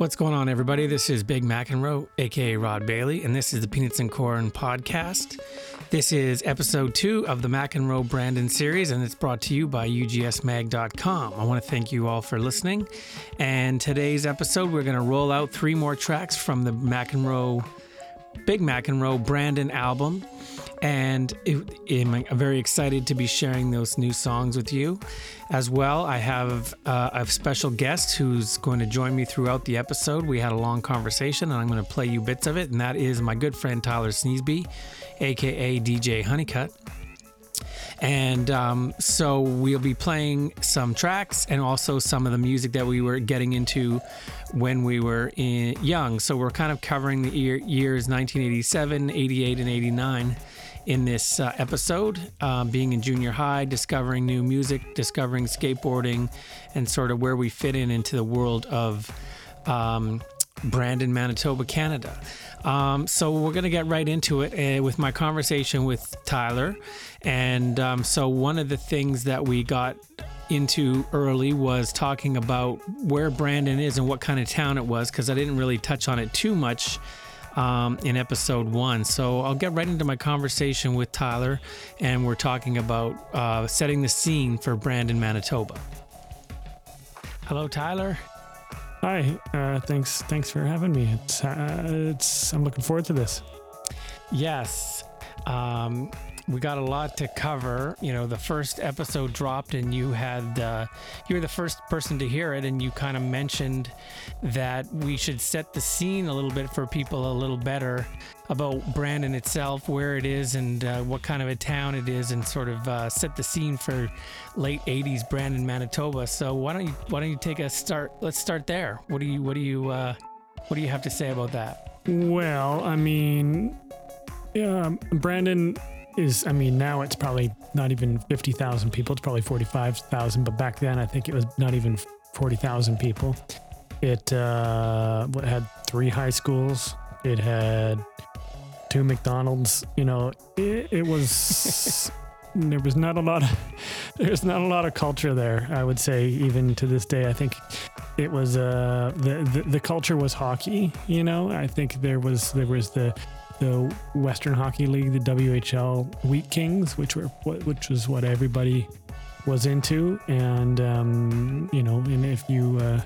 What's going on, everybody? This is Big McEnroe, aka Rod Bailey, and this is the Peanuts and Corn podcast. This is episode two of the McEnroe Brandon series, and it's brought to you by UGSMag.com. I want to thank you all for listening. And today's episode, we're going to roll out three more tracks from the McEnroe, Big McEnroe Brandon album and it, I'm very excited to be sharing those new songs with you. As well, I have uh, a special guest who's going to join me throughout the episode. We had a long conversation, and I'm going to play you bits of it, and that is my good friend Tyler Sneesby, aka DJ Honeycut. And um, so we'll be playing some tracks and also some of the music that we were getting into when we were in, young. So we're kind of covering the year, years 1987, 88, and 89 in this uh, episode, um, being in junior high, discovering new music, discovering skateboarding, and sort of where we fit in into the world of um, Brandon, Manitoba, Canada. Um, so we're going to get right into it uh, with my conversation with Tyler. And um, so one of the things that we got into early was talking about where Brandon is and what kind of town it was, because I didn't really touch on it too much um, in episode one. So I'll get right into my conversation with Tyler, and we're talking about uh, setting the scene for Brandon, Manitoba. Hello, Tyler. Hi. Uh, thanks. Thanks for having me. It's. Uh, it's. I'm looking forward to this. Yes. Um, we got a lot to cover. You know, the first episode dropped, and you had uh, you were the first person to hear it, and you kind of mentioned that we should set the scene a little bit for people a little better about Brandon itself, where it is, and uh, what kind of a town it is, and sort of uh, set the scene for late '80s Brandon, Manitoba. So why don't you why don't you take a start? Let's start there. What do you what do you uh, what do you have to say about that? Well, I mean, yeah, Brandon is, I mean, now it's probably not even 50,000 people. It's probably 45,000. But back then, I think it was not even 40,000 people. It uh, had three high schools. It had two McDonald's. You know, it, it was. there was not a lot of there's not a lot of culture there i would say even to this day i think it was uh the, the the culture was hockey you know i think there was there was the the Western Hockey League, the WHL Wheat Kings, which were which was what everybody was into, and um, you know, and if you uh,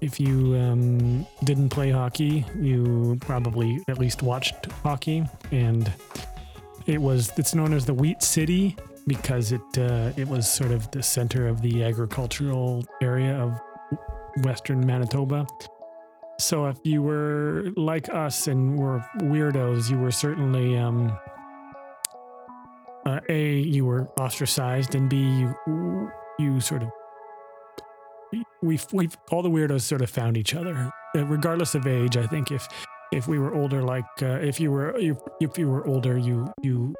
if you um, didn't play hockey, you probably at least watched hockey, and it was it's known as the Wheat City because it uh, it was sort of the center of the agricultural area of Western Manitoba. So if you were like us and were weirdos, you were certainly um, uh, a you were ostracized, and b you you sort of we we all the weirdos sort of found each other, uh, regardless of age. I think if if we were older, like uh, if you were if, if you were older, you you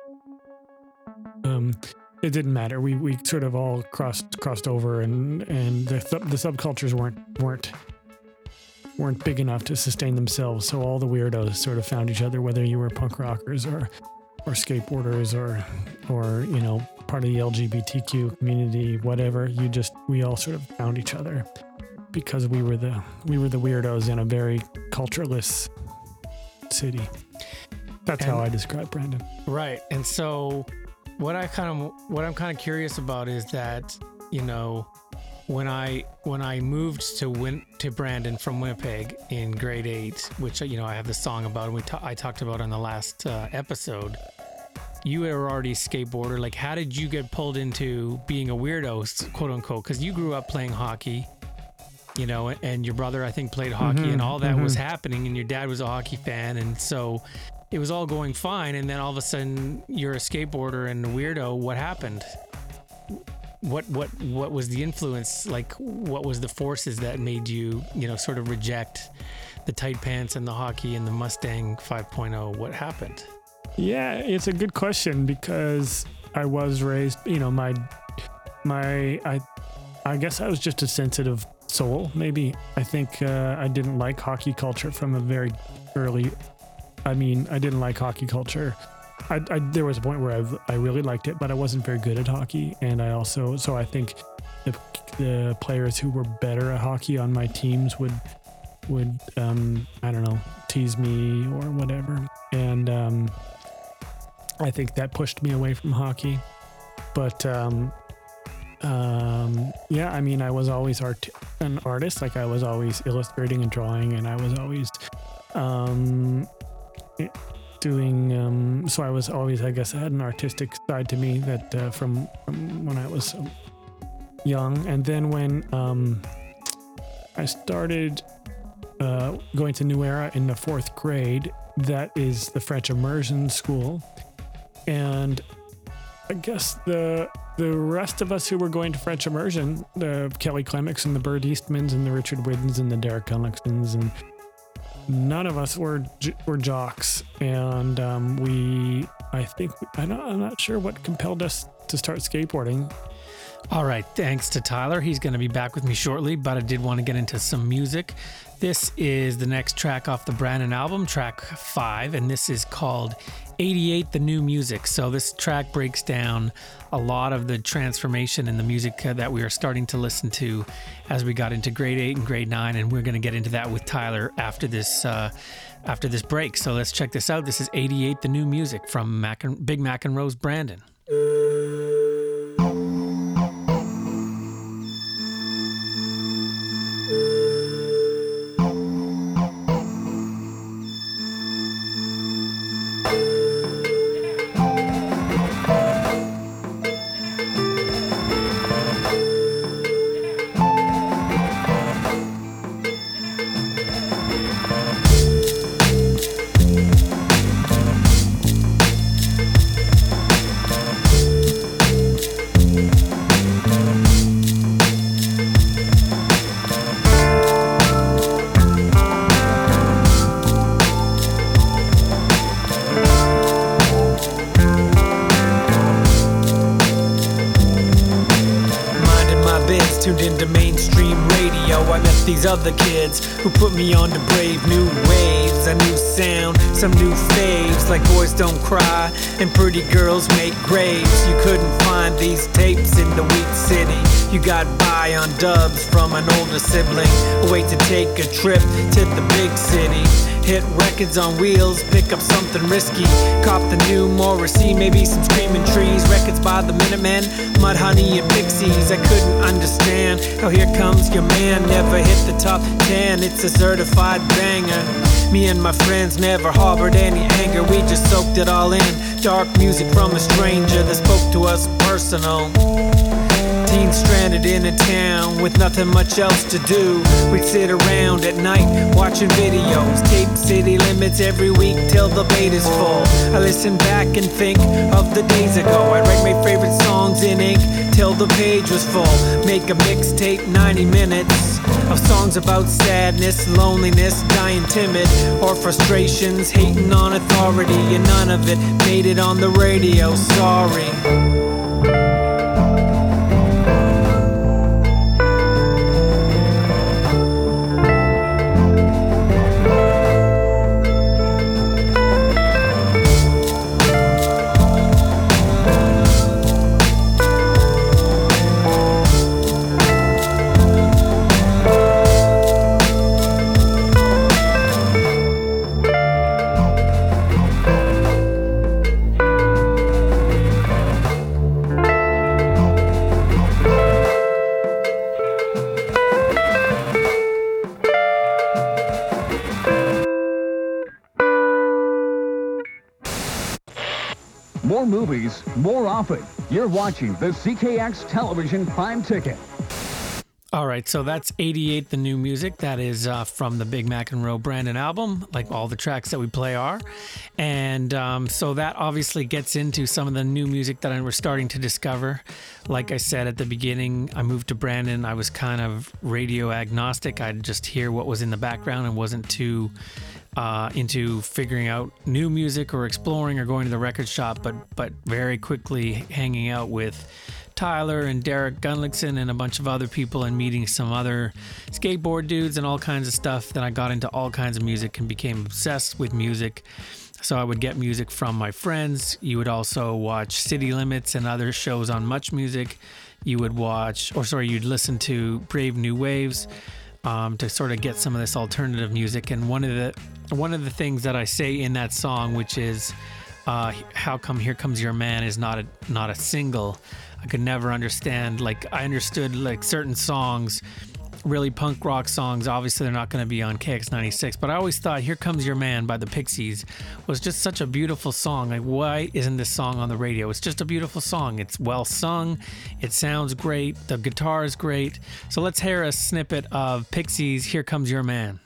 um it didn't matter. We we sort of all crossed crossed over, and and the the subcultures weren't weren't weren't big enough to sustain themselves. So all the weirdos sort of found each other, whether you were punk rockers or or skateboarders or or you know part of the LGBTQ community, whatever. You just we all sort of found each other because we were the we were the weirdos in a very cultureless city. That's and, how I describe Brandon. Right. And so what I kind of what I'm kind of curious about is that, you know, when I when I moved to Win to Brandon from Winnipeg in grade eight, which you know I have the song about, and we ta- I talked about on the last uh, episode. You were already a skateboarder. Like, how did you get pulled into being a weirdo, quote unquote? Because you grew up playing hockey, you know, and your brother I think played hockey, mm-hmm, and all that mm-hmm. was happening, and your dad was a hockey fan, and so it was all going fine. And then all of a sudden, you're a skateboarder and a weirdo. What happened? What what what was the influence? Like what was the forces that made you you know sort of reject the tight pants and the hockey and the mustang 5.0 what happened? Yeah it's a good question because i was raised you know my my i i guess i was just a sensitive soul maybe. I think uh, i didn't like hockey culture from a very early i mean i didn't like hockey culture I, I, there was a point where I, I really liked it, but I wasn't very good at hockey. And I also, so I think the, the players who were better at hockey on my teams would would um, I don't know tease me or whatever, and um, I think that pushed me away from hockey. But um, um, yeah, I mean, I was always art an artist. Like I was always illustrating and drawing, and I was always um, doing. Um, so I was always, I guess, I had an artistic side to me that uh, from, from when I was young, and then when um, I started uh, going to New Era in the fourth grade, that is the French immersion school, and I guess the the rest of us who were going to French immersion, the Kelly Clements and the Bird Eastmans and the Richard Widdens and the Derek Gunlicksons and none of us were were jocks, and um, we I think I don't, I'm not sure what compelled us to start skateboarding. All right, thanks to Tyler. He's going to be back with me shortly, but I did want to get into some music. This is the next track off the Brandon album, track five, and this is called 88 The New Music. So, this track breaks down a lot of the transformation in the music that we are starting to listen to as we got into grade eight and grade nine, and we're going to get into that with Tyler after this. Uh, after this break. So let's check this out. This is 88 The New Music from Mac and, Big McEnroe's Brandon. Other kids who put me on to brave new waves, a new sound, some new faves. Like boys don't cry and pretty girls make graves. You couldn't find these tapes in the Wheat City. You got by on dubs from an older sibling. Wait to take a trip to the big city. Hit records on wheels, pick up something risky. Cop the new Morrissey, maybe some screaming trees. Records by the Minutemen, Mudhoney and Pixies. I couldn't understand how Here Comes Your Man never hit the top 10. It's a certified banger. Me and my friends never harbored any anger, we just soaked it all in. Dark music from a stranger that spoke to us personal. Teens stranded in a town with nothing much else to do. We'd sit around at night watching videos, tape city limits every week till the is full. I listen back and think of the days ago. I'd write my favorite songs in ink till the page was full. Make a mixtape 90 minutes of songs about sadness, loneliness, dying timid, or frustrations, hating on authority, and none of it made it on the radio. Sorry. More often. You're watching the CKX Television Prime Ticket. All right, so that's 88, the new music. That is uh, from the Big McEnroe Brandon album, like all the tracks that we play are. And um, so that obviously gets into some of the new music that was starting to discover. Like I said at the beginning, I moved to Brandon. I was kind of radio agnostic. I'd just hear what was in the background and wasn't too uh, into figuring out new music or exploring or going to the record shop, but but very quickly hanging out with Tyler and Derek Gunlickson and a bunch of other people and meeting some other skateboard dudes and all kinds of stuff. Then I got into all kinds of music and became obsessed with music. So I would get music from my friends. You would also watch City Limits and other shows on Much Music. You would watch, or sorry, you'd listen to Brave New Waves um, to sort of get some of this alternative music. And one of the one of the things that I say in that song, which is uh, "How come Here Comes Your Man" is not a not a single. I could never understand. Like I understood like certain songs really punk rock songs. Obviously, they're not going to be on KX96, but I always thought Here Comes Your Man by the Pixies was just such a beautiful song. Like, why isn't this song on the radio? It's just a beautiful song. It's well sung, it sounds great, the guitar is great. So let's hear a snippet of Pixies Here Comes Your Man.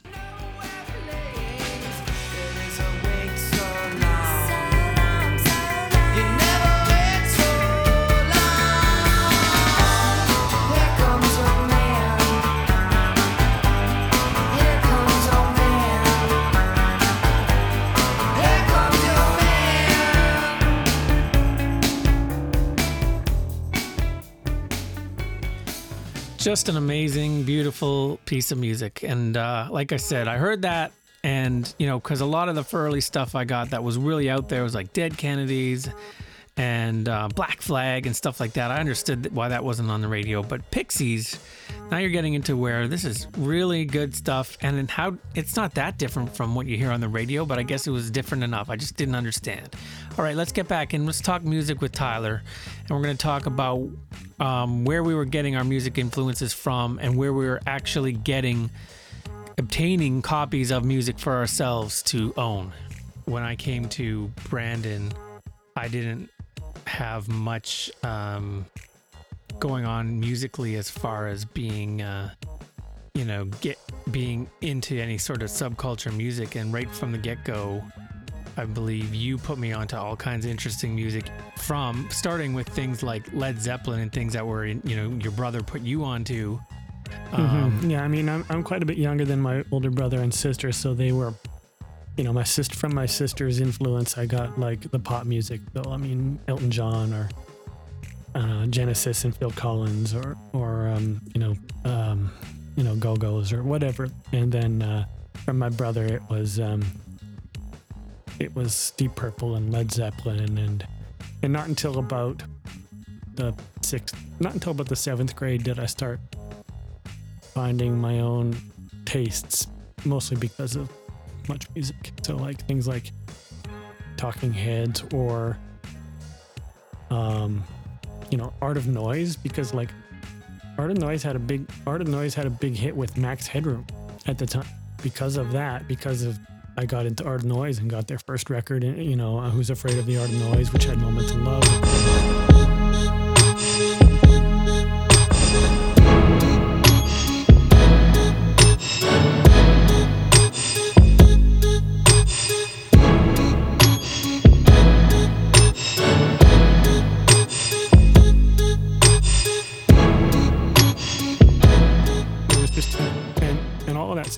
Just an amazing, beautiful piece of music. And uh, like I said, I heard that, and you know, because a lot of the early stuff I got that was really out there was like Dead Kennedys and uh, Black Flag and stuff like that. I understood why that wasn't on the radio, but Pixies. Now you're getting into where this is really good stuff, and how it's not that different from what you hear on the radio, but I guess it was different enough. I just didn't understand. All right, let's get back and let's talk music with Tyler, and we're going to talk about um, where we were getting our music influences from and where we were actually getting obtaining copies of music for ourselves to own. When I came to Brandon, I didn't have much um, going on musically as far as being, uh, you know, get being into any sort of subculture music. And right from the get go, I believe you put me onto all kinds of interesting music from starting with things like Led Zeppelin and things that were, you know, your brother put you onto. Mm-hmm. Um, mm-hmm. Yeah, I mean, I'm, I'm quite a bit younger than my older brother and sister, so they were, you know, my sister from my sister's influence. I got like the pop music, though. I mean, Elton John or uh, Genesis and Phil Collins, or or um, you know, um, you know, Go Go's or whatever. And then uh, from my brother, it was um, it was Deep Purple and Led Zeppelin, and and not until about the sixth, not until about the seventh grade did I start finding my own tastes, mostly because of much music. So like things like Talking Heads or um, you know, Art of Noise, because like Art of Noise had a big Art of Noise had a big hit with Max Headroom at the time. Because of that, because of I got into Art of Noise and got their first record, you know, Who's Afraid of the Art of Noise, which had Moments in Love.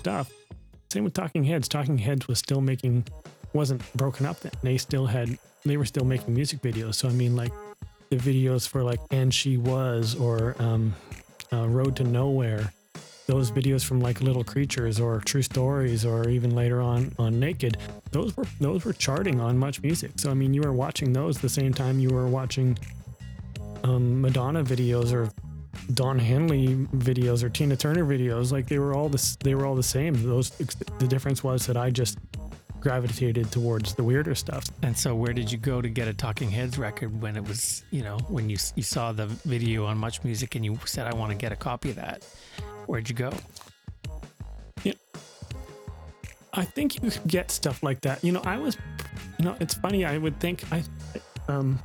Stuff same with Talking Heads. Talking Heads was still making, wasn't broken up then. They still had, they were still making music videos. So I mean, like the videos for like "And She Was" or um, uh, "Road to Nowhere." Those videos from like Little Creatures or True Stories or even later on on Naked, those were those were charting on Much Music. So I mean, you were watching those the same time you were watching um, Madonna videos or Don Henley videos or Tina Turner videos. Like they were all the they were all the same. Those the difference was that I just gravitated towards the weirder stuff. And so, where did you go to get a Talking Heads record when it was, you know, when you you saw the video on Much Music and you said, "I want to get a copy of that"? Where'd you go? Yeah, I think you could get stuff like that. You know, I was, you know, it's funny. I would think I, um,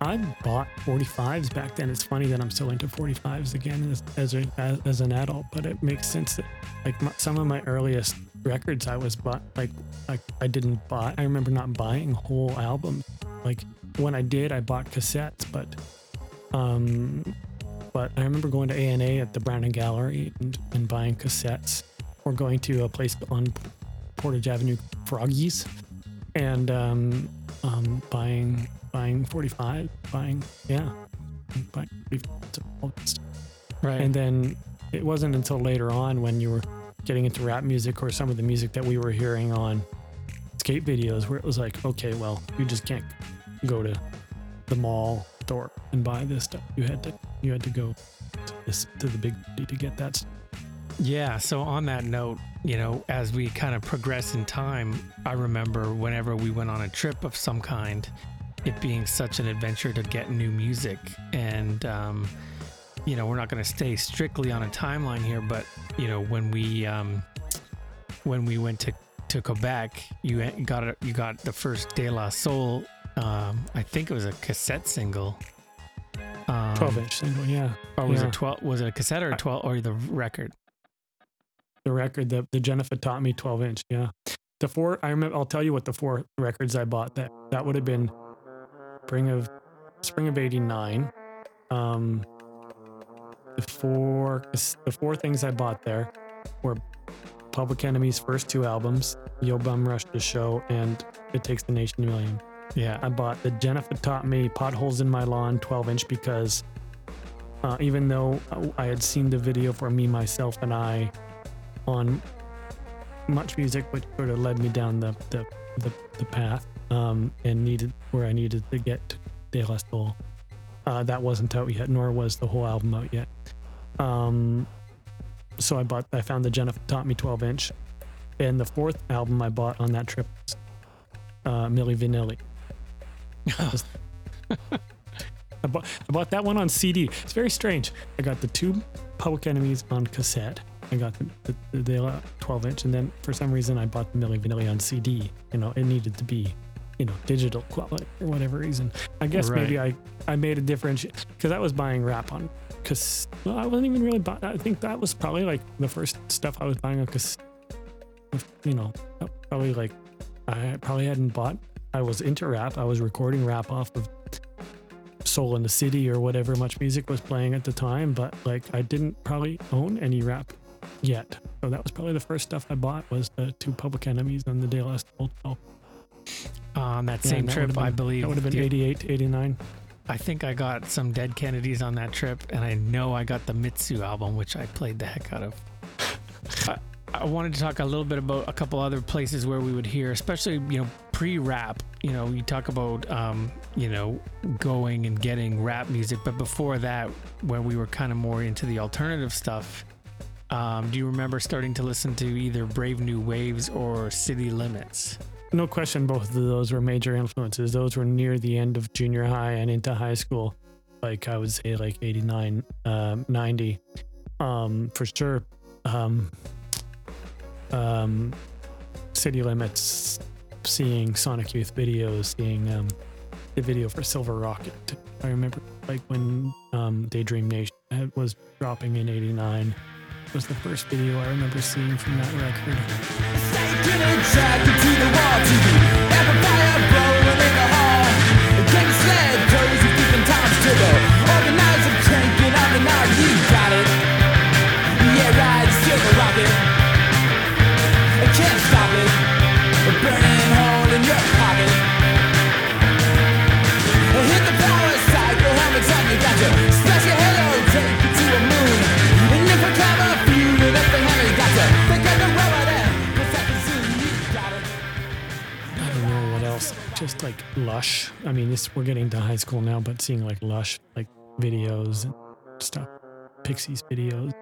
I bought 45s back then. It's funny that I'm still into 45s again as as, a, as, as an adult, but it makes sense that like my, some of my earliest records I was bought like I didn't buy. I remember not buying whole albums. Like when I did, I bought cassettes, but um, but I remember going to A&A at the Brown and Gallery and, and buying cassettes, or going to a place on Portage Avenue, Froggies, and um, um, buying buying 45, buying, yeah, buying Right. And then it wasn't until later on when you were getting into rap music or some of the music that we were hearing on skate videos where it was like, okay, well, you just can't go to the mall store and buy this stuff. You had to you had to go to, this, to the big city to get that stuff. Yeah. So on that note, you know, as we kind of progress in time, I remember whenever we went on a trip of some kind, it being such an adventure to get new music. And, um, you know, we're not going to stay strictly on a timeline here, but you know, when we um, when we went to to Quebec, you got a, you got the first De La Soul. Um, I think it was a cassette single. Um, 12 inch single, yeah. Or was yeah. it 12? Was it a cassette or a 12 or the record? The record, the, the Jennifer taught me 12 inch, yeah. The four, I remember, I'll tell you what the four records I bought that that would have been spring of spring of 89. Um, the four the four things I bought there were Public Enemy's first two albums, Yo Bum Rush the Show and It Takes the Nation a Million. Yeah. I bought the Jennifer Taught Me Potholes in My Lawn 12 inch because uh, even though I had seen the video for Me, Myself, and I on Much Music, which sort of led me down the, the, the, the path um, and needed where I needed to get to De La Soul. Uh, that wasn't out yet, nor was the whole album out yet. Um, so I bought, I found the Jennifer Taught Me 12 inch. And the fourth album I bought on that trip was uh, Milli Vanilli. I bought, I bought that one on CD. It's very strange. I got the two Public Enemies on cassette. I got the, the, the, the 12 inch, and then for some reason I bought the Milli Vanilli on CD. You know, it needed to be, you know, digital quality for whatever reason. I guess maybe I, I made a difference because I was buying rap on because well, I wasn't even really buying. I think that was probably like the first stuff I was buying on because, you know, probably like I probably hadn't bought. I was into rap. I was recording rap off of Soul in the City or whatever much music was playing at the time, but like I didn't probably own any rap yet. So that was probably the first stuff I bought was the two Public Enemies and the La Soul. On Um, that Yeah, same that trip, been- I believe. That would have been the- 88, 89. I think I got some Dead Kennedys on that trip, and I know I got the Mitsou album, which I played the heck out of. I, I wanted to talk a little bit about a couple other places where we would hear, especially you know pre-rap. You know, you talk about um, you know going and getting rap music, but before that, when we were kind of more into the alternative stuff. Um, do you remember starting to listen to either Brave New Waves or City Limits? No question, both of those were major influences. Those were near the end of junior high and into high school. Like I would say, like 89, um, 90, um, for sure. Um, um, City Limits, seeing Sonic Youth videos, seeing um, the video for Silver Rocket. I remember like when um, Daydream Nation was dropping in 89 was the first video I remember seeing from that record. Just like Lush. I mean, this we're getting to high school now, but seeing like Lush, like videos and stuff, Pixies videos,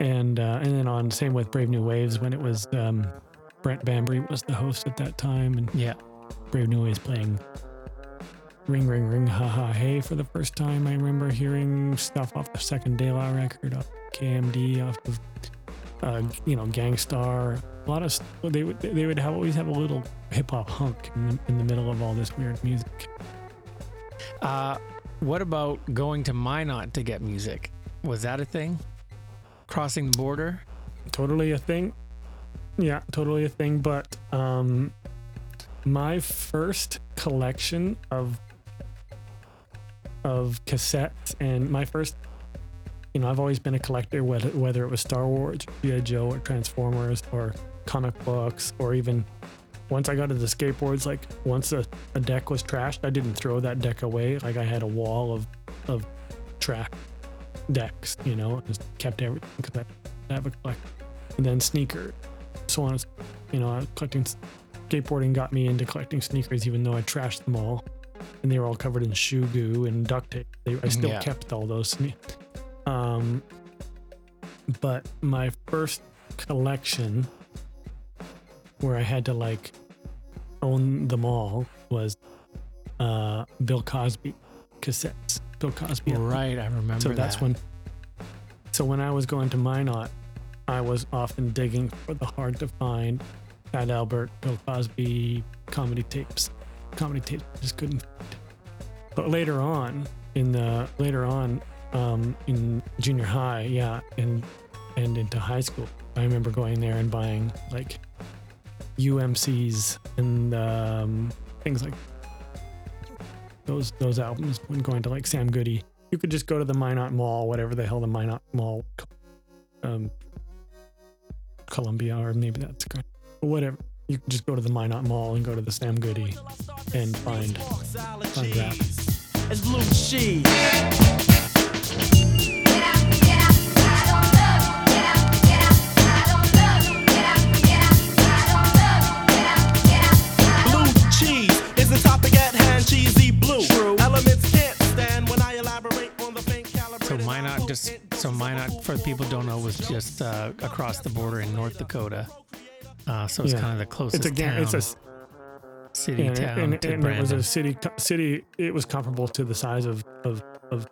and uh, and then on same with Brave New Waves when it was um, Brent Bambury was the host at that time, and Yeah. Brave New Waves playing Ring Ring Ring Ha Ha Hey for the first time. I remember hearing stuff off the second De La record, off KMD, off of uh, you know Gang Starr. A lot of they would they would have always have a little hip hop hunk in the, in the middle of all this weird music. Uh, what about going to Minot to get music? Was that a thing? Crossing the border? Totally a thing. Yeah, totally a thing. But um, my first collection of of cassettes and my first you know i've always been a collector whether, whether it was star wars G.I. joe or transformers or comic books or even once i got into the skateboards like once a, a deck was trashed i didn't throw that deck away. Like i had a wall of of track decks you know just kept everything because i have a collect and then sneaker. So on you know I was collecting skateboarding got me into collecting sneakers even though i trashed them all. And they were all covered in shoe goo and duct tape. They, i still Yeah. kept all those sne- um but my first collection where I had to like own them all was uh, Bill Cosby cassettes. Bill Cosby. Right, I remember. So that's that. when. So when I was going to Minot, I was often digging for the hard to find Fat Albert, Bill Cosby comedy tapes. Comedy tapes I just couldn't. find. But later on, in the later on, um, in junior high, yeah, and and into high school, I remember going there and buying like UMCs and um, things like those those albums when going to like Sam Goody. You could just go to the Minot Mall, whatever the hell the Minot Mall, um, Columbia, or maybe that's whatever. You could just go to the Minot Mall and go to the Sam Goody and find find rap. It's blue cheese. Just so Minot for the people who don't know was just uh, across the border in North Dakota. Uh, so it's Yeah. kind of the closest It's again, town, it's a city and, town and, to and it was a city city. It was comparable to the size of of of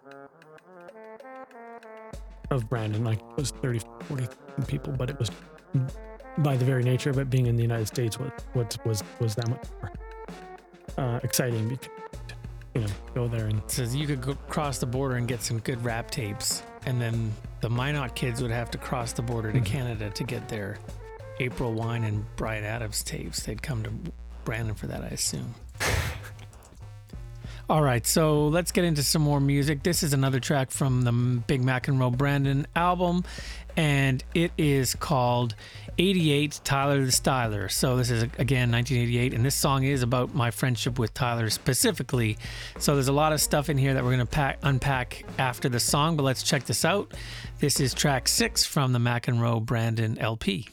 of Brandon. Like it was 30, 40 people, but it was by the very nature of it being in the United States was was was, was that much more uh, exciting because you know go there and says you could go cross the border and get some good rap tapes, and then the Minot kids would have to cross the border to hmm. Canada to get their April Wine and Bryan Adams tapes. They'd come to Brandon for that, I assume. All right, so let's get into some more music. This is another track from the Big McEnroe Brandon album, and it is called 88 Tyler the Styler. So this is again 1988, and this song is about my friendship with Tyler specifically. So there's a lot of stuff in here that we're gonna pack, unpack after the song, but let's check this out. This is track six from the Roll Brandon LP.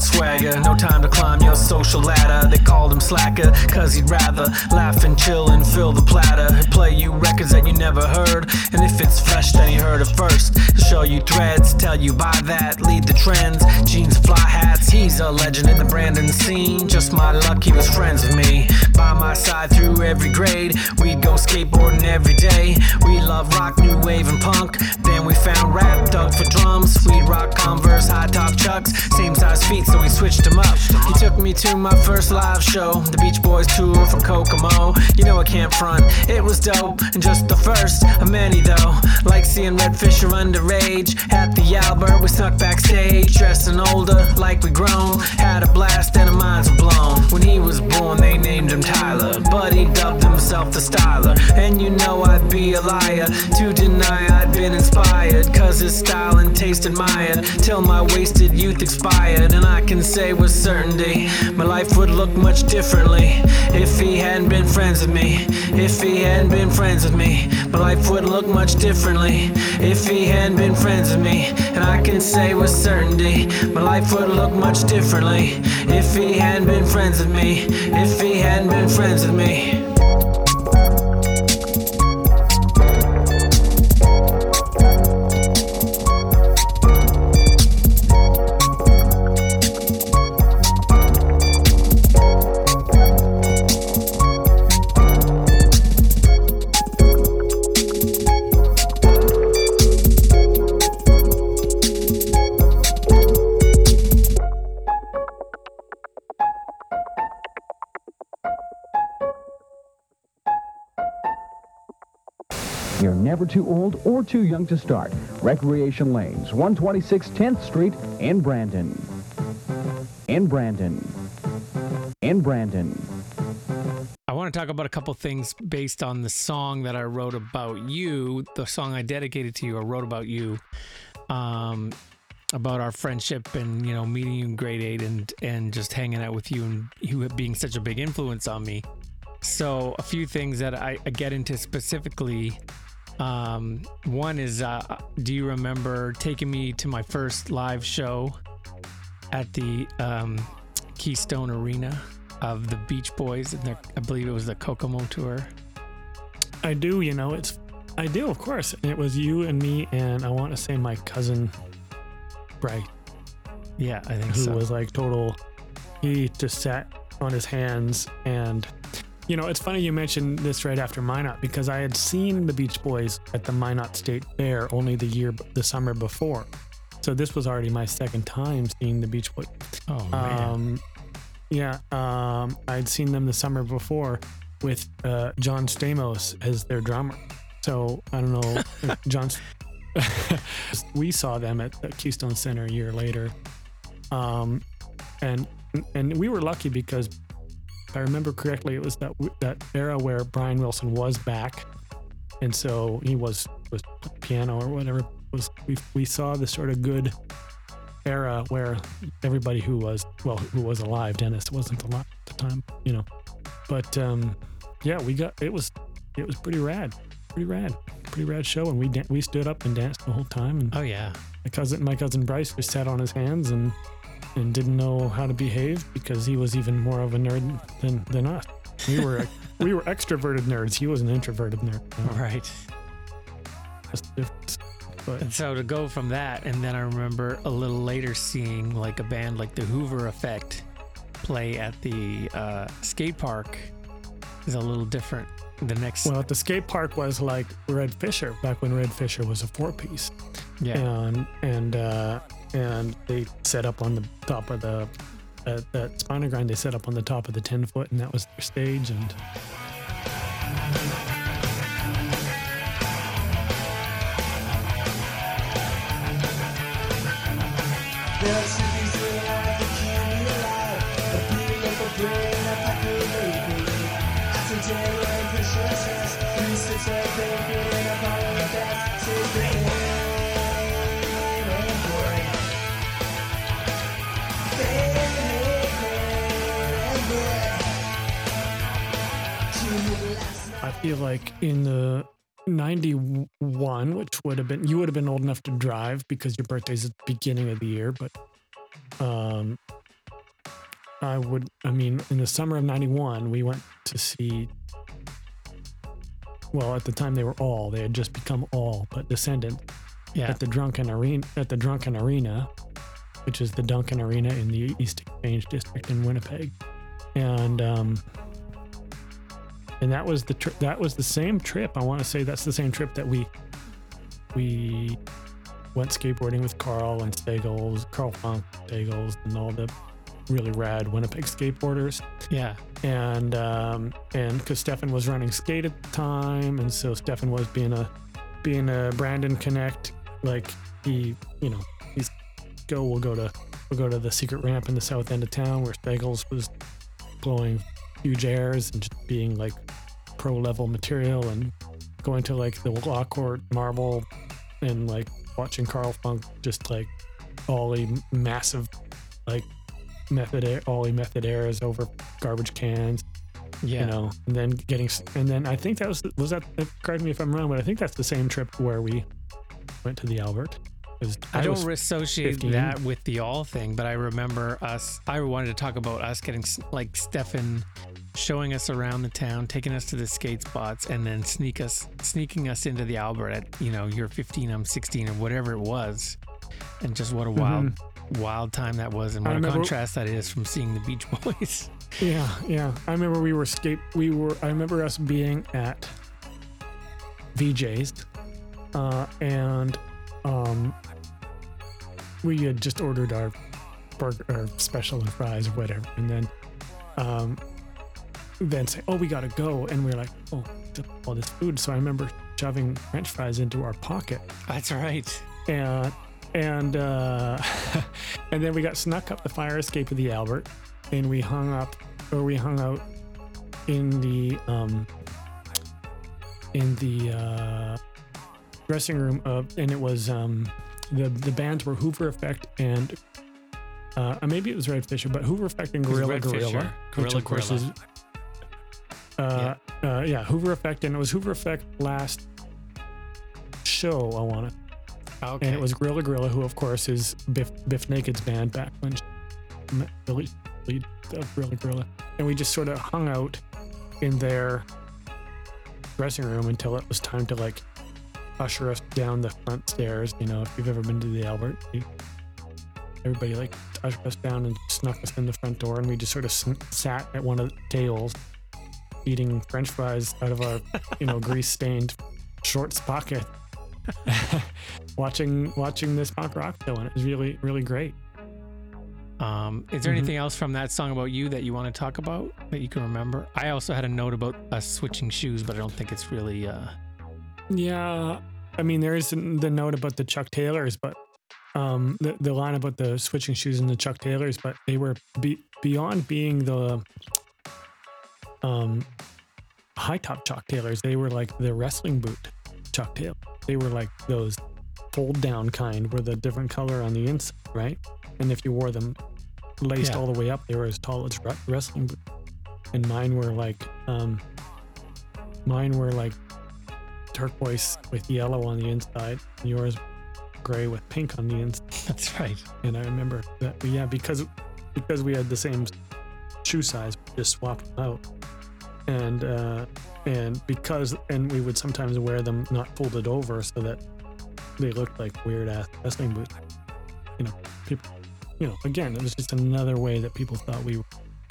Swagger. No time to climb your social ladder. They called him slacker, cause he'd rather laugh and chill and fill the platter. He'd play you records that you never heard. And if it's fresh, then he heard it first. He'll show you threads, tell you buy that, lead the trends. Jeans, fly hats, he's a legend in the Brandon scene. Just my luck, he was friends with me. By my side through every grade. We'd go skateboarding every day. We love rock, new wave, and punk. Then we found rap, dug for drums. We'd rock Converse, high top chucks. Same size feet, so we switched them up. He took me to my first live show, the Beach Boys tour from Kokomo. You know I can't front, it was dope. And just the first of many though. Like seeing Red Fisher underage. At the Albert, we snuck backstage. Dressing older, like we grown. Had a blast and our minds were blown. When he was born, they named him Tyler. But he dubbed himself the Styler. And you know I'd be a liar to deny I'd been inspired. Cause his style and taste admired. Till my wasted youth expired. And I can say with certainty, my life would look much differently. If he hadn't been friends with me. If he hadn't been friends with me. My life would look much differently. If he hadn't been friends with me. And I can say with certainty, my life would look much differently. If he hadn't been friends with me. If he hadn't been friends with me. Too old or too young to start. Recreation Lanes, 126 10th Street in Brandon. In Brandon. In Brandon. I want to talk about a couple things based on the song that I wrote about you, the song I dedicated to you, I wrote about you, um, about our friendship and you know meeting you in grade eight and and just hanging out with you and you being such a big influence on me. So a few things that I, I get into specifically Um, one is, uh, do you remember taking me to my first live show at the um, Keystone Arena of the Beach Boys? And I believe it was the Kokomo tour. I do, you know, it's I do, of course. And it was you and me and I want to say my cousin Bright. Yeah, I think who so. was like total he just sat on his hands and you know, it's funny you mentioned this right after Minot because I had seen the Beach Boys at the Minot State Fair only the year the summer before. So this was already my second time seeing the Beach Boys. oh man, Um, yeah, um, I'd seen them the summer before with uh, John Stamos as their drummer. So I don't know, if John. we saw them at the Keystone Center a year later, um, and and we were lucky because if I remember correctly, it was that that era where Brian Wilson was back, and so he was was piano or whatever. Was we we saw the sort of good era where everybody who was well who was alive dennis wasn't alive at the time you know. But um yeah we got it was it was pretty rad pretty rad pretty rad show. And we dan- we stood up and danced the whole time. And oh yeah, my cousin my cousin bryce just sat on his hands and and didn't know how to behave because he was even more of a nerd than than us we were we were extroverted nerds he was an introverted nerd right. that's the difference. but And so to go from that, and then I remember a little later seeing like a band like the Hoover Effect play at the uh, skate park is a little different. The next, well at the skate park was like red fisher back when red fisher was a four piece yeah, and and uh, and they set up on the top of the uh, that spinal grind. They set up on the top of the ten foot, and that was their stage. And I feel like in the '91, which would have been you would have been old enough to drive because your birthday's at the beginning of the year, but um, I would. I mean, in the summer of '91, we went to see. Well, at the time they were all. They had just become all, but Descendant yeah, at the Drunken Arena at the Drunken Arena, which is the Duncan Arena in the East Exchange District in Winnipeg, and um, and that was the tri- that was the same trip. I want to say that's the same trip that we we went skateboarding with Carl and Stagels, Carl Funk, Stagels, and all the really rad Winnipeg skateboarders yeah, and um, and because Stefan was running skate at the time, and so Stefan was being a being a Brandon Connect, like he, you know, he's go. We'll go to we'll go to the secret ramp in the south end of town where Stagels was blowing huge airs and just being like pro level material, and going to like the law court marble, and like watching Carl Funk just like ollie massive like method air, ollie method airs over garbage cans yeah. you know and then getting and then i think that was was that uh, correct me if i'm wrong but i think that's the same trip where we went to the Albert. I don't was- associate 15. that with the all thing, but I remember us. I wanted to talk about us getting like Stefan showing us around the town, taking us to the skate spots, and then sneak us, sneaking us into the Albert at you know you're 15, I'm 16, or whatever it was, and just what a wild, wild time that was, and Mm-hmm. What a remember- contrast that is from seeing the Beach Boys. yeah yeah i remember we were skate we were i remember us being at vj's uh and um we had just ordered our burger or special and fries or whatever and then um then say oh we gotta go and we are like oh all this food so i remember shoving french fries into our pocket That's right. and and uh, and then we got snuck up the fire escape of the Albert, and we hung up or we hung out in the um in the uh, dressing room of and it was um the the bands were Hoover Effect and uh, maybe it was Red Fisher, but Hoover Effect and Gorilla Red Gorilla, Fisher. which Gorilla of course Gorilla. is uh, uh, yeah Hoover Effect and it was Hoover Effect last show. I want to, Okay. and it was Gorilla Gorilla, who of course is Biff Biff Naked's band back when she met lead, of Gorilla Gorilla, and we just sort of hung out in their dressing room until it was time to like usher us down the front stairs. You know, if you've ever been to the Albert, you, everybody like ushered us down and snuck us in the front door, and we just sort of sat at one of the tables, eating French fries out of our, you know, grease-stained shorts pocket, watching watching this punk rock show, and it was really really great. Um, is there Mhm. anything else from that song about you that you want to talk about that you can remember? I also had a note about us switching shoes, but I don't think it's really. Uh, Yeah, I mean there is the note about the Chuck Taylors, but um, the the line about the switching shoes and the Chuck Taylors, but they were be, beyond being the um high top Chuck Taylors. They were like the wrestling boot Chuck Taylor. They were like those fold down kind, with a different color on the inside, right? And if you wore them laced Yeah. all the way up, they were as tall as re- wrestling boots. And mine were like um, mine were like turquoise with yellow on the inside. And yours gray with pink on the inside. that's right. And I remember that yeah, because because we had the same shoe size, we just swapped them out. And uh and because and we would sometimes wear them not folded over so that they looked like weird ass wrestling boots. You know, people you know, again, it was just another way that people thought we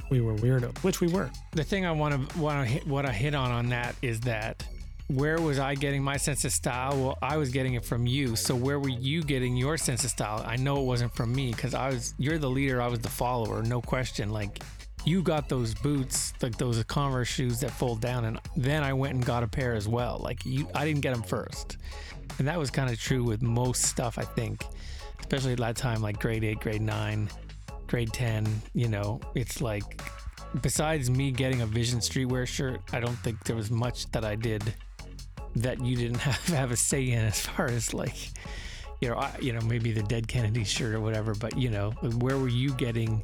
we were weirdo, which we were. The thing I want to want to hit what I hit on on that is that where was I getting my sense of style? Well, I was getting it from you. So where were you getting your sense of style? I know it wasn't from me because I was you're the leader, I was the follower, no question. Like you got those boots, like those Converse shoes that fold down, and then I went and got a pair as well. Like you, I didn't get them first, and that was kind of true with most stuff. I think, especially at that time, like grade eight, grade nine, grade ten. You know, it's like besides me getting a Vision Streetwear shirt, I don't think there was much that I did that you didn't have, have a say in as far as like, you know, I, you know, maybe the Dead Kennedy shirt or whatever. But you know, where were you getting?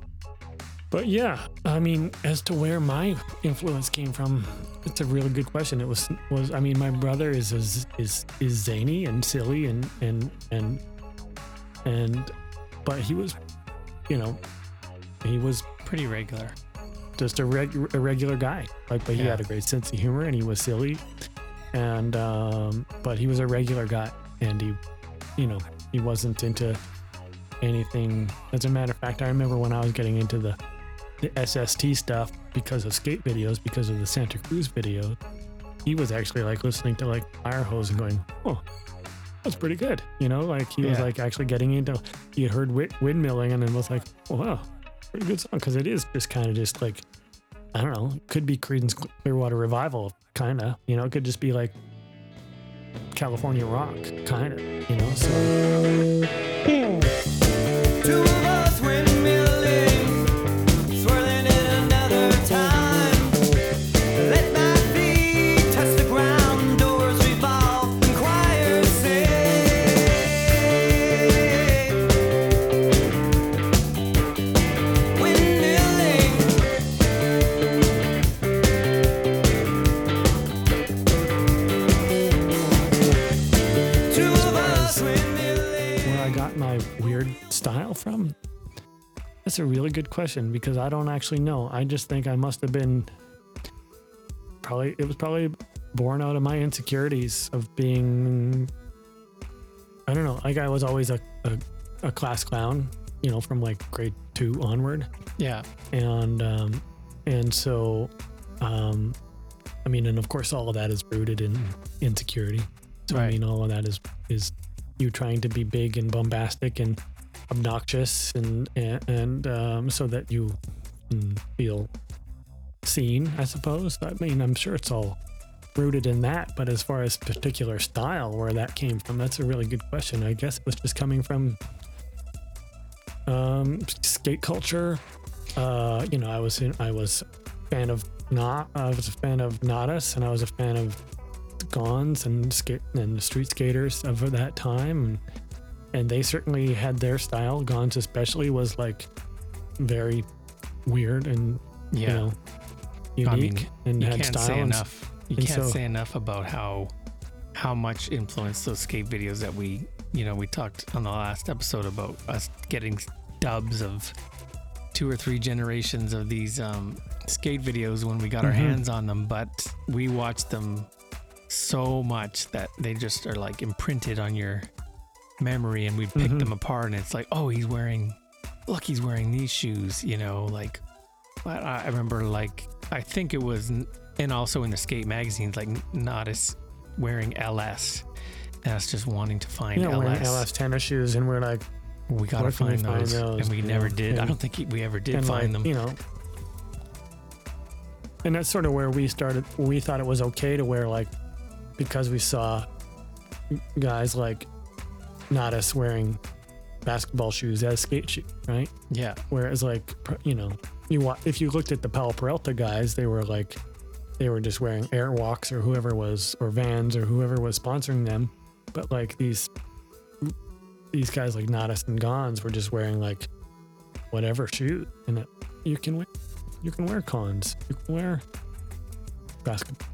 But yeah, I mean, as to where my influence came from, it's a really good question. It was was I mean, my brother is is is, is zany and silly and and and and, but he was, you know, he was Pretty regular. just a, reg- a regular guy. Like, but he Yeah. had a great sense of humor and he was silly, and um, but he was a regular guy, and he, you know, he wasn't into anything. As a matter of fact, I remember when I was getting into the the SST stuff because of skate videos, because of the Santa Cruz video. He was actually like listening to like Fire Hose and going, "Oh, that's pretty good," you know. Like he was like actually getting into. He had heard wi- windmilling and then was like, oh, "Wow, pretty good song," because it is just kind of just like I don't know. It could be Creedence Clearwater Revival, kind of. You know, it could just be like California rock, kind of. You know, so Two of us from? That's a really good question because I don't actually know. I just think I must have been probably it was probably born out of my insecurities of being I don't know, like I was always a, a, a class clown, you know, from like grade two onward. Yeah. And um and so um I mean and of course all of that is rooted in insecurity. So I mean all of that is is you trying to be big and bombastic and obnoxious and and, and um, so that you feel seen i suppose. I mean i'm sure it's all rooted in that but as far as particular style where that came from that's a really good question. I guess it was just coming from um skate culture. Uh you know i was in i was fan of not i was a fan of Natas and i was a fan of Gonz and skate and street skaters of that time, and, and they certainly had their style. Gonz especially was like very weird and Yeah. you know unique I mean, and you had can't style. say and enough. You can't so- say enough about how how much influence those skate videos that we, you know, we talked on the last episode about us getting dubs of two or three generations of these um, skate videos when we got our Mhm. hands on them, but we watched them so much that they just are like imprinted on your memory and we pick Mhm. them apart and it's like, oh, he's wearing, look, he's wearing these shoes, you know, like I, I remember like, I think it was, and also in the skate magazines, like Natas wearing LS. And us just wanting to find know, LS. LS tennis shoes, and we're like, We gotta can we find find those. those, and we never know? did. I don't think we ever did find like, them. You know, and that's sort of where we started. We thought it was okay to wear like, because we saw guys like not us wearing basketball shoes as skate shoes, right? Yeah. Whereas like, you know, you wa- if you looked at the Powell Peralta guys, they were like, they were just wearing Airwalks or whoever was, or Vans or whoever was sponsoring them. But like these, these guys like Natas and Gonz were just wearing like whatever shoes, and it, you can wear, you can wear cons, you can wear basketball.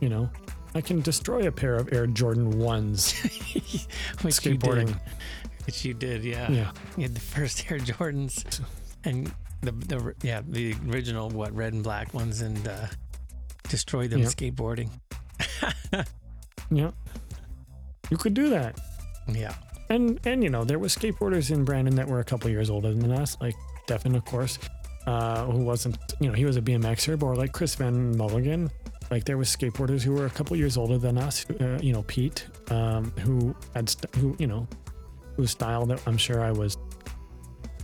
You know, I can destroy a pair of Air Jordan ones Which you skateboarding. did. Which you did, yeah. Yeah. You had the first Air Jordans and the the yeah, the original what, red and black ones and uh destroyed them Yeah. skateboarding. Yeah. You could do that. Yeah. and and you know there was skateboarders in Brandon that were a couple years older than us, like Stefan, of course, uh, who wasn't you know he was a BMXer, or like Chris Van Mulligan. Like there was skateboarders who were a couple years older than us, uh, you know Pete, um, who had st- who you know whose style that I'm sure I was,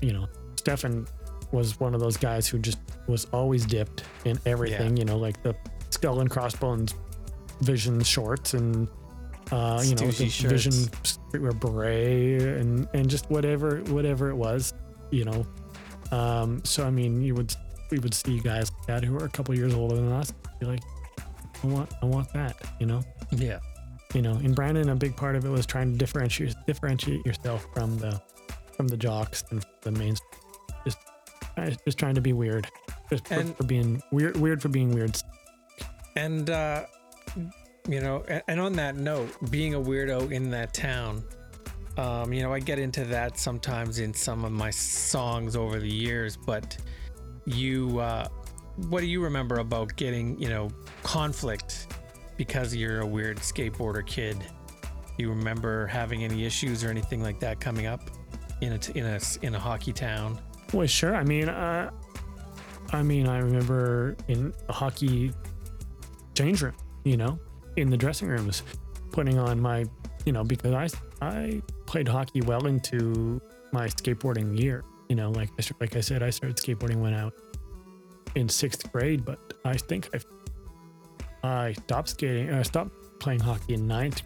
you know, Stefan was one of those guys who just was always dipped in everything, you know, like the skull and crossbones vision shorts and uh, you know, the shirts. vision streetwear beret and and just whatever whatever it was, you know. Um, so I mean, you would we would see guys like that who are a couple years older than us, be like, I want I want that, you know. Yeah. You know, in Brandon, a big part of it was trying to differentiate differentiate yourself from the from the jocks and the main. Just just trying to be weird, just for, And- for being weird weird for being weird. And uh you know, a- and on that note, being a weirdo in that town, um, you know, I get into that sometimes in some of my songs over the years, but you uh what do you remember about getting, you know, conflict because you're a weird skateboarder kid? You remember having any issues or anything like that coming up in a in a in a hockey town? Well, sure. I mean, uh, I mean, I remember in a hockey change room, you know, in the dressing rooms, putting on my, you know, because I I played hockey well into my skateboarding year. You know, like I, like I said, I started skateboarding when I was in sixth grade, but I think I I stopped skating. I stopped playing hockey in ninth,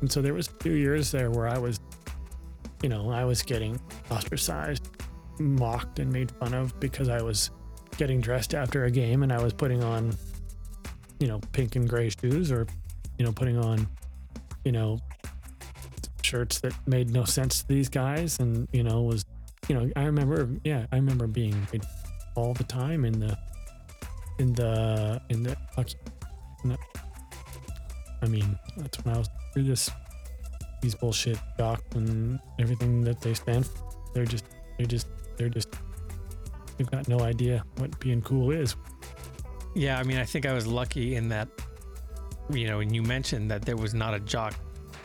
and so there was a few years there where I was, you know, I was getting ostracized mocked and made fun of because I was getting dressed after a game and I was putting on, you know, pink and gray shoes or, you know, putting on, you know, shirts that made no sense to these guys and, you know, was, you know, I remember, yeah, I remember being all the time in the, in the, in the, in the I mean, that's when I was through this, these bullshit doc and everything that they stand for. They're just, they're just, they're just they've got no idea what being cool is. Yeah, I mean, I think I was lucky in that, you know, and you mentioned that there was not a jock,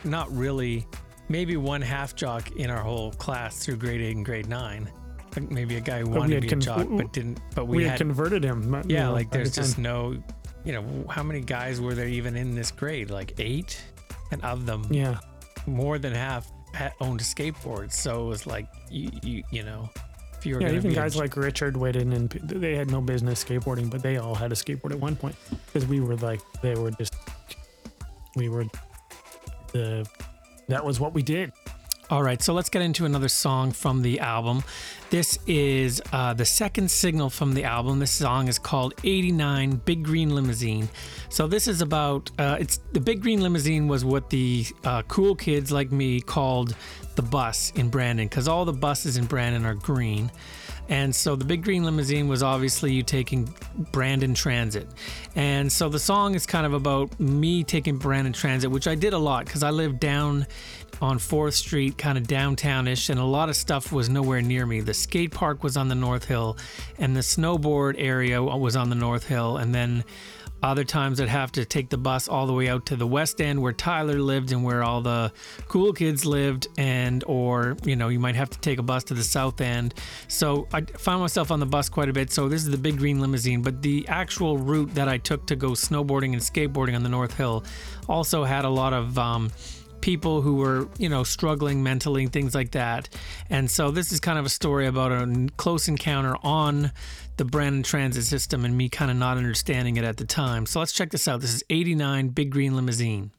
not really, maybe one half jock in our whole class through grade eight and grade nine. Like maybe a guy who wanted to be a con- jock but didn't. But We, we, had, had, converted him. you yeah, know, like there's just time- no, you know, how many guys were there even in this grade? Like eight, and of them, yeah, more than half had owned skateboards. So it was like you, you, you know, if you were yeah. Even be a guys like Richard Whitten and they had no business skateboarding, but they all had a skateboard at one point because we were like they were just we were the that was what we did. All right, so let's get into another song from the album. This is uh, the second signal from the album. This song is called 89 Big Green Limousine. So this is about uh, it's the Big Green Limousine was what the uh, cool kids like me called the bus in Brandon because all the buses in Brandon are green. And so the big green limousine was obviously you taking Brandon Transit. And so the song is kind of about me taking Brandon Transit, which I did a lot because I lived down on 4th Street, kind of downtownish, and a lot of stuff was nowhere near me. The skate park was on the North Hill, and the snowboard area was on the North Hill, and then other times I'd have to take the bus all the way out to the West End where Tyler lived and where all the cool kids lived and or you know you might have to take a bus to the South End. So I found myself on the bus quite a bit. So this is the big green limousine, but the actual route that I took to go snowboarding and skateboarding on the North Hill also had a lot of um, people who were, you know, struggling mentally, things like that. And so this is kind of a story about a close encounter on the Brandon Transit system and me kind of not understanding it at the time. So let's check this out. This is 89 Big Green Limousine.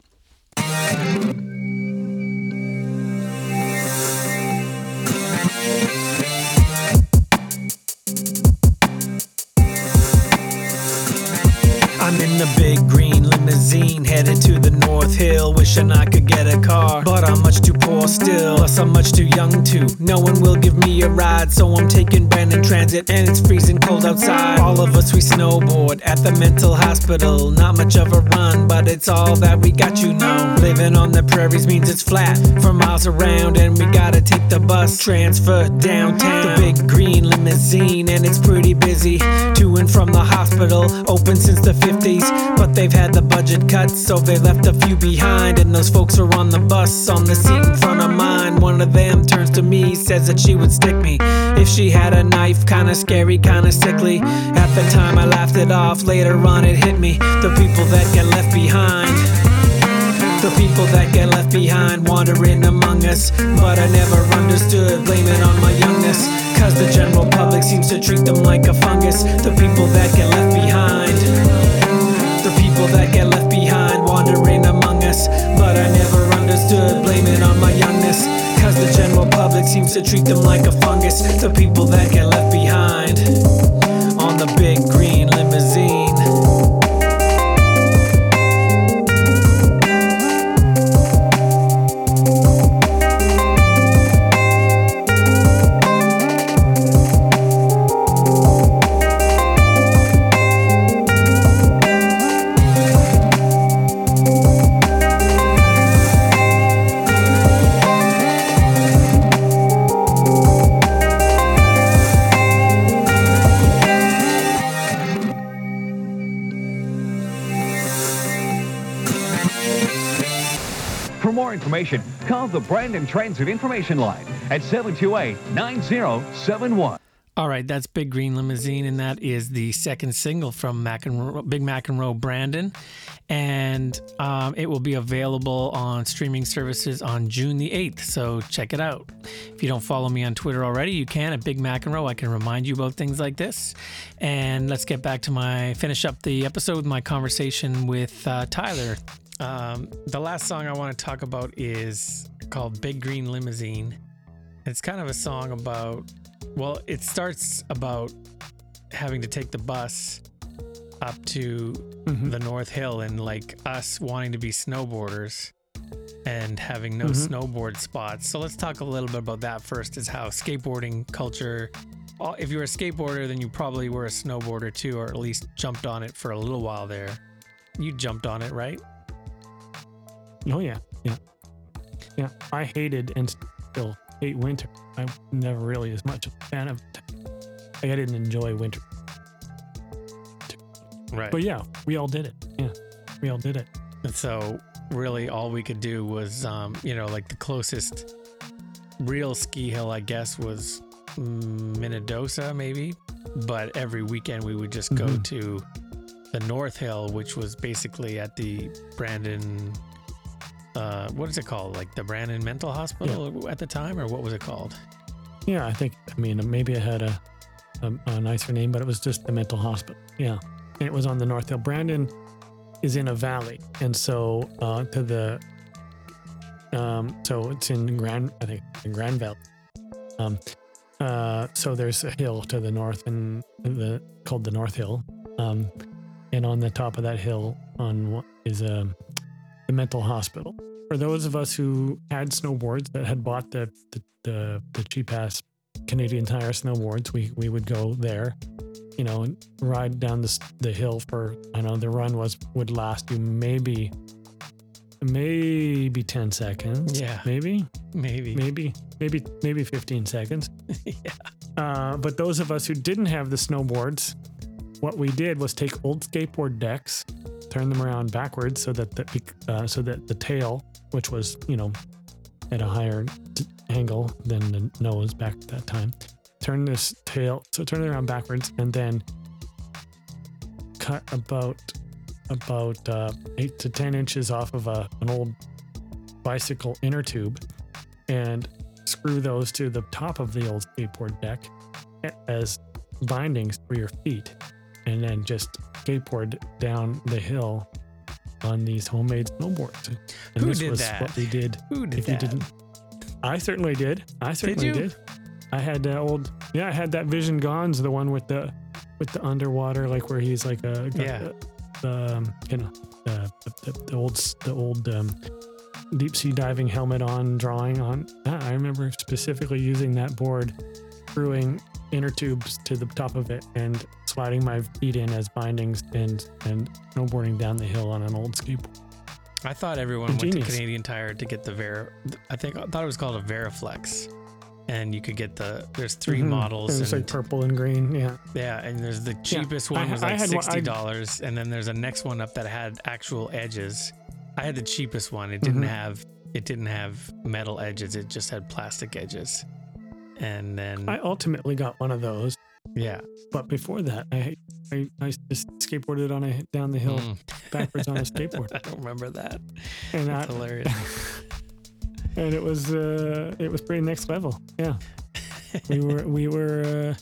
I'm much too young to. No one will give me a ride, so I'm taking Brandon Transit, and it's freezing cold outside. All of us we snowboard at the mental hospital. Not much of a run, but it's all that we got, you know. Living on the prairies means it's flat for miles around, and we gotta take the bus transfer downtown. The big green limousine, and it's pretty busy to and from the hospital. Open since the 50s, but they've had the budget cut, so they left a few behind. And those folks are on the bus on the seat in front of mine. One of them turns to me, says that she would stick me if she had a knife. Kinda scary, kinda sickly. At the time, I laughed it off. Later on, it hit me. The people that get left behind. The people that get left behind wandering among us. But I never understood, blaming on my youngness. Cause the general public seems to treat them like a fungus. The people that get left behind. The people that get left the general public seems to treat them like a fungus. The people that get left behind. Call the Brandon Transit Information Line at 728-9071. All right, that's Big Green Limousine, and that is the second single from McEnroe, Big McEnroe Brandon. And um, it will be available on streaming services on June the 8th, so check it out. If you don't follow me on Twitter already, you can at Big McEnroe. I can remind you about things like this. And let's get back to my finish up the episode with my conversation with uh, Tyler. Um, the last song I want to talk about is called Big Green Limousine. It's kind of a song about well, it starts about having to take the bus up to the North Hill and like us wanting to be snowboarders and having no snowboard spots. So let's talk a little bit about that first is how skateboarding culture if you're a skateboarder then you probably were a snowboarder too or at least jumped on it for a little while there. You jumped on it, right? Oh yeah, yeah, yeah. I hated and still hate winter. I'm never really as much a fan of. Like I didn't enjoy winter, Right. but yeah, we all did it. Yeah, we all did it. And so really all we could do was um, you know, like the closest real ski hill I guess was mm, Minnedosa maybe, but every weekend we would just go Mhm. to the North Hill, which was basically at the Brandon uh, what is it called? Like the Brandon Mental Hospital at the time, or what was it called? Yeah, I think. I mean, maybe it had a, a a nicer name, but it was just the mental hospital. Yeah, and it was on the North Hill. Brandon is in a valley, and so uh, to the um, so it's in Grand, I think in Grand Valley. Um, uh, so there's a hill to the north, and the called the North Hill. Um, and on the top of that hill, on what is um, the mental hospital. For those of us who had snowboards that had bought the the, the, the cheap ass Canadian Tire snowboards. We we would go there, you know, and ride down the the hill for. I know the run was would last you maybe maybe ten seconds. Yeah. maybe Maybe. maybe maybe maybe 15 seconds yeah. uh, but those of us who didn't have the snowboards what we did was take old skateboard decks turn them around backwards so that the uh, so that the tail which was you know at a higher t- angle than the nose back at that time turn this tail so turn it around backwards and then cut about about uh, eight to ten inches off of a, an old bicycle inner tube and screw those to the top of the old skateboard deck as bindings for your feet and then just skateboard down the hill on these homemade snowboards. And Who this did was that? what we did. Who did if that? you didn't, I certainly did. I certainly you? did. I had that old, yeah, I had that Vision Gonz, the one with the with the underwater, like where he's like a Yeah. the, the, um, you know, uh, the, the old the old um, deep sea diving helmet on, drawing on. I remember specifically using that board, screwing inner tubes to the top of it, and sliding my feet in as bindings and and snowboarding down the hill on an old skateboard. I thought everyone went to Canadian Tire to get the Ver. I think I thought it was called a Variflex, and you could get the. There's 3 Mhm. models. Was like purple and green. Yeah. Yeah, and there's the cheapest I one ha- was I like I- sixty dollars, and then there's a next one up that had actual edges. I had the cheapest one. It didn't Mhm. have it didn't have metal edges. It just had plastic edges. And then I ultimately got one of those, yeah, but before that, I I, I just skateboarded on a down the hill Mm. backwards on a skateboard, I don't remember that. and I, That's hilarious. and it was uh it was pretty next level. Yeah, we were we were. Uh,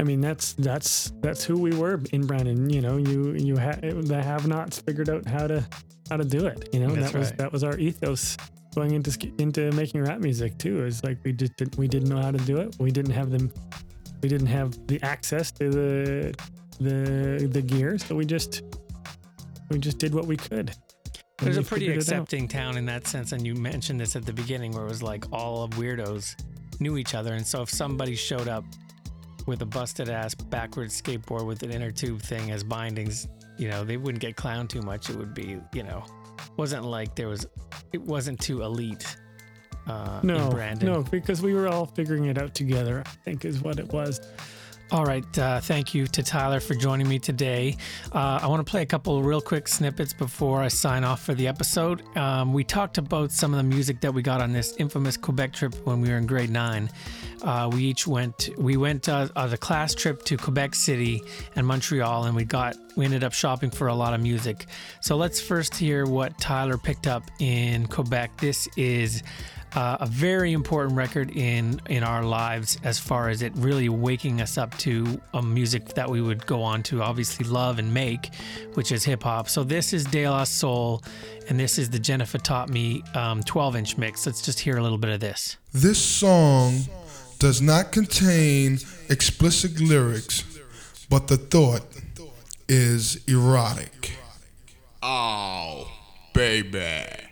I mean, that's that's that's who we were in Brandon. You know, you you ha- the have-nots figured out how to how to do it. You know, That's that was right. that was our ethos going into into making rap music too. Is like we just didn't we didn't know how to do it. We didn't have them. We didn't have the access to the the the gear, so we just we just did what we could. There's a pretty accepting town in that sense, and you mentioned this at the beginning, where it was like all of weirdos knew each other, and so if somebody showed up with a busted ass backwards skateboard with an inner tube thing as bindings, you know, they wouldn't get clowned too much. It would be, you know, wasn't like there was, it wasn't too elite. Uh, No, Brandon. no, because we were all figuring it out together. I think is what it was. All right. Uh, thank you to Tyler for joining me today. Uh, I want to play a couple of real quick snippets before I sign off for the episode. Um, we talked about some of the music that we got on this infamous Quebec trip when we were in grade nine. Uh, we each went. We went uh, on a class trip to Quebec City and Montreal, and we got. We ended up shopping for a lot of music. So let's first hear what Tyler picked up in Quebec. This is uh, a very important record in in our lives as far as it really waking us up to a music that we would go on to obviously love and make, which is hip hop. So this is De La Soul, and this is the Jennifer Taught Me um, 12 inch mix. Let's just hear a little bit of this. This song does not contain explicit lyrics, but the thought is erotic. Oh, baby.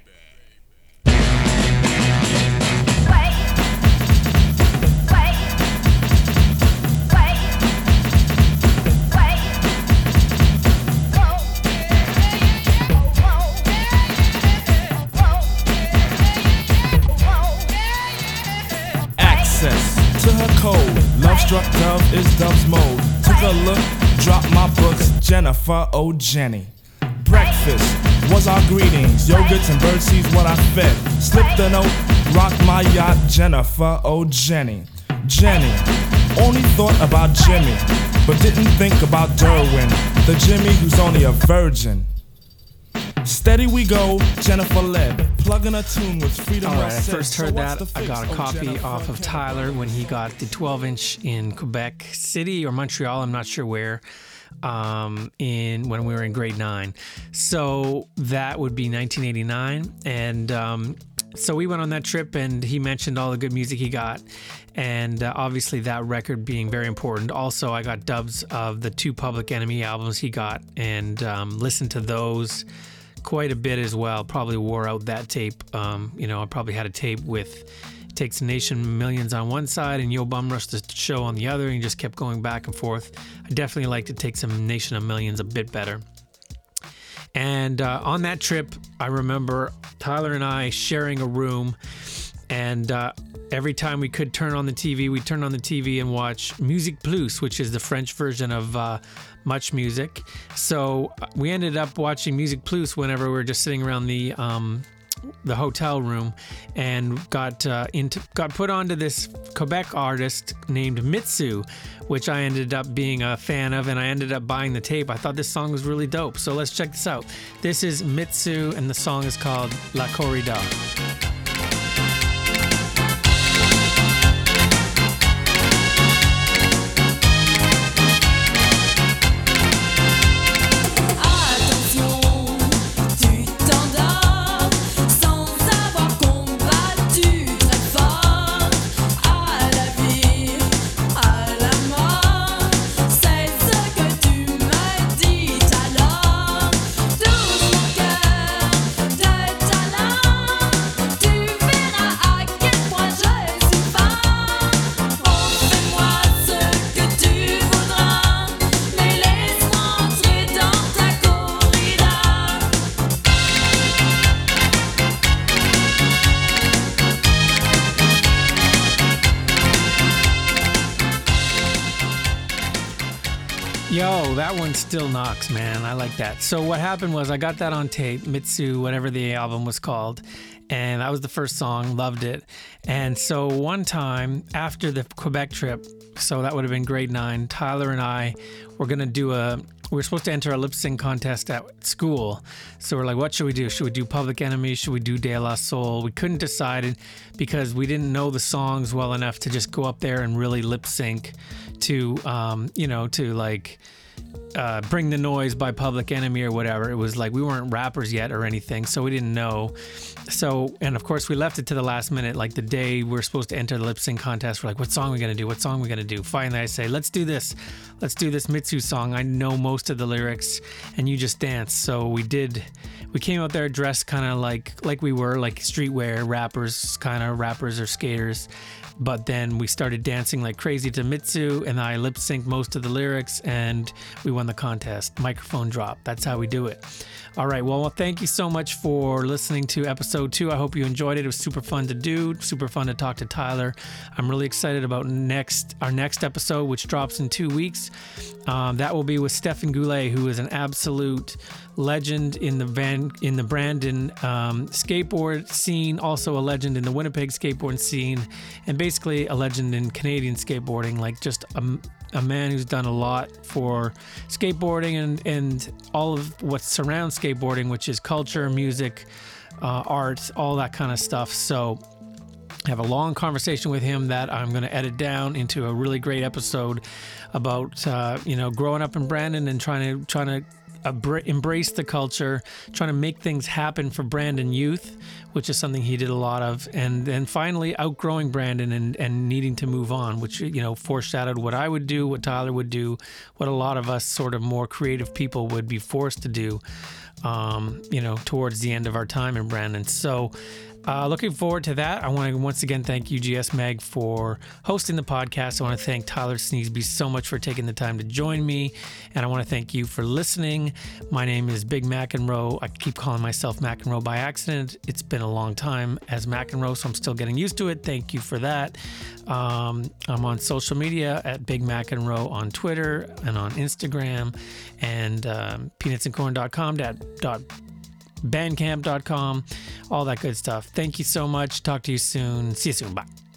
Code. Love struck dove is dove's mode. Took a look, dropped my books. Jennifer, oh Jenny. Breakfast was our greetings. Yogurts and birdseeds, what I fed. Slipped a note, rocked my yacht. Jennifer, oh Jenny. Jenny only thought about Jimmy, but didn't think about Derwin, the Jimmy who's only a virgin. Steady we go, Jennifer led, plugging a tune with freedom. All right, I first heard what's that. I got a Oh, copy Jennifer, off of Tyler when he got the 12 inch in Quebec City or Montreal. I'm not sure where. Um, in when we were in grade nine, so that would be 1989, and um, so we went on that trip, and he mentioned all the good music he got, and uh, obviously that record being very important. Also, I got dubs of the two Public Enemy albums he got, and um, listened to those quite a bit as well. Probably wore out that tape. Um, you know, I probably had a tape with takes Nation Millions on one side and Yo Bum Rush the show on the other, and just kept going back and forth. I definitely like to take some Nation of Millions a bit better. And uh, on that trip, I remember Tyler and I sharing a room, and uh, every time we could turn on the TV, we turn on the TV and watch MusiquePlus, which is the French version of uh, Much Music. So uh, we ended up watching MusiquePlus whenever we were just sitting around the um, the hotel room and got uh, into got put onto this Quebec artist named Mitsou, which I ended up being a fan of, and I ended up buying the tape. I thought this song was really dope. So let's check this out. This is Mitsou, and the song is called La Corrida. Still knocks, man. I like that. So what happened was I got that on tape, Mitsou, whatever the album was called, and that was the first song. Loved it. And so one time after the Quebec trip, so that would have been grade nine. Tyler and I were gonna do a. We were supposed to enter a lip sync contest at school. So we're like, what should we do? Should we do Public Enemy? Should we do De La Soul? We couldn't decide because we didn't know the songs well enough to just go up there and really lip sync to, um, you know, to like uh, Bring the Noise by Public Enemy or whatever. It was like we weren't rappers yet or anything, so we didn't know. So, and of course, we left it to the last minute, like the day we are supposed to enter the lip sync contest. We're like, what song are we going to do? What song are we going to do? Finally, I say, let's do this. Let's do this Mitsou song. I know most of the lyrics, and you just dance. So we did. We came out there dressed kind of like like we were like streetwear rappers, kind of rappers or skaters. But then we started dancing like crazy to Mitsou, and I lip synced most of the lyrics, and we won the contest. Microphone drop. That's how we do it. All right. Well, thank you so much for listening to episode two. I hope you enjoyed it. It was super fun to do, super fun to talk to Tyler. I'm really excited about next our next episode, which drops in two weeks. Um, that will be with Stefan Goulet, who is an absolute legend in the van in the Brandon um, skateboard scene, also a legend in the Winnipeg skateboard scene, and basically a legend in Canadian skateboarding. Like just a, a man who's done a lot for skateboarding and and all of what surrounds skateboarding, which is culture, music, uh, art, all that kind of stuff. So I have a long conversation with him that I'm going to edit down into a really great episode about uh, you know growing up in Brandon and trying to trying to abra- embrace the culture, trying to make things happen for Brandon youth, which is something he did a lot of, and then finally outgrowing Brandon and, and needing to move on, which you know foreshadowed what I would do, what Tyler would do, what a lot of us sort of more creative people would be forced to do, um, you know, towards the end of our time in Brandon. So. Uh, looking forward to that. I want to once again thank UGS Meg for hosting the podcast. I want to thank Tyler Sneesby so much for taking the time to join me. And I want to thank you for listening. My name is Big McEnroe. I keep calling myself McEnroe by accident. It's been a long time as McEnroe, so I'm still getting used to it. Thank you for that. Um, I'm on social media at Big McEnroe on Twitter and on Instagram and um, peanutsandcorn.com. Dot, dot bandcamp.com, all that good stuff. Thank you so much. Talk to you soon. See you soon. Bye.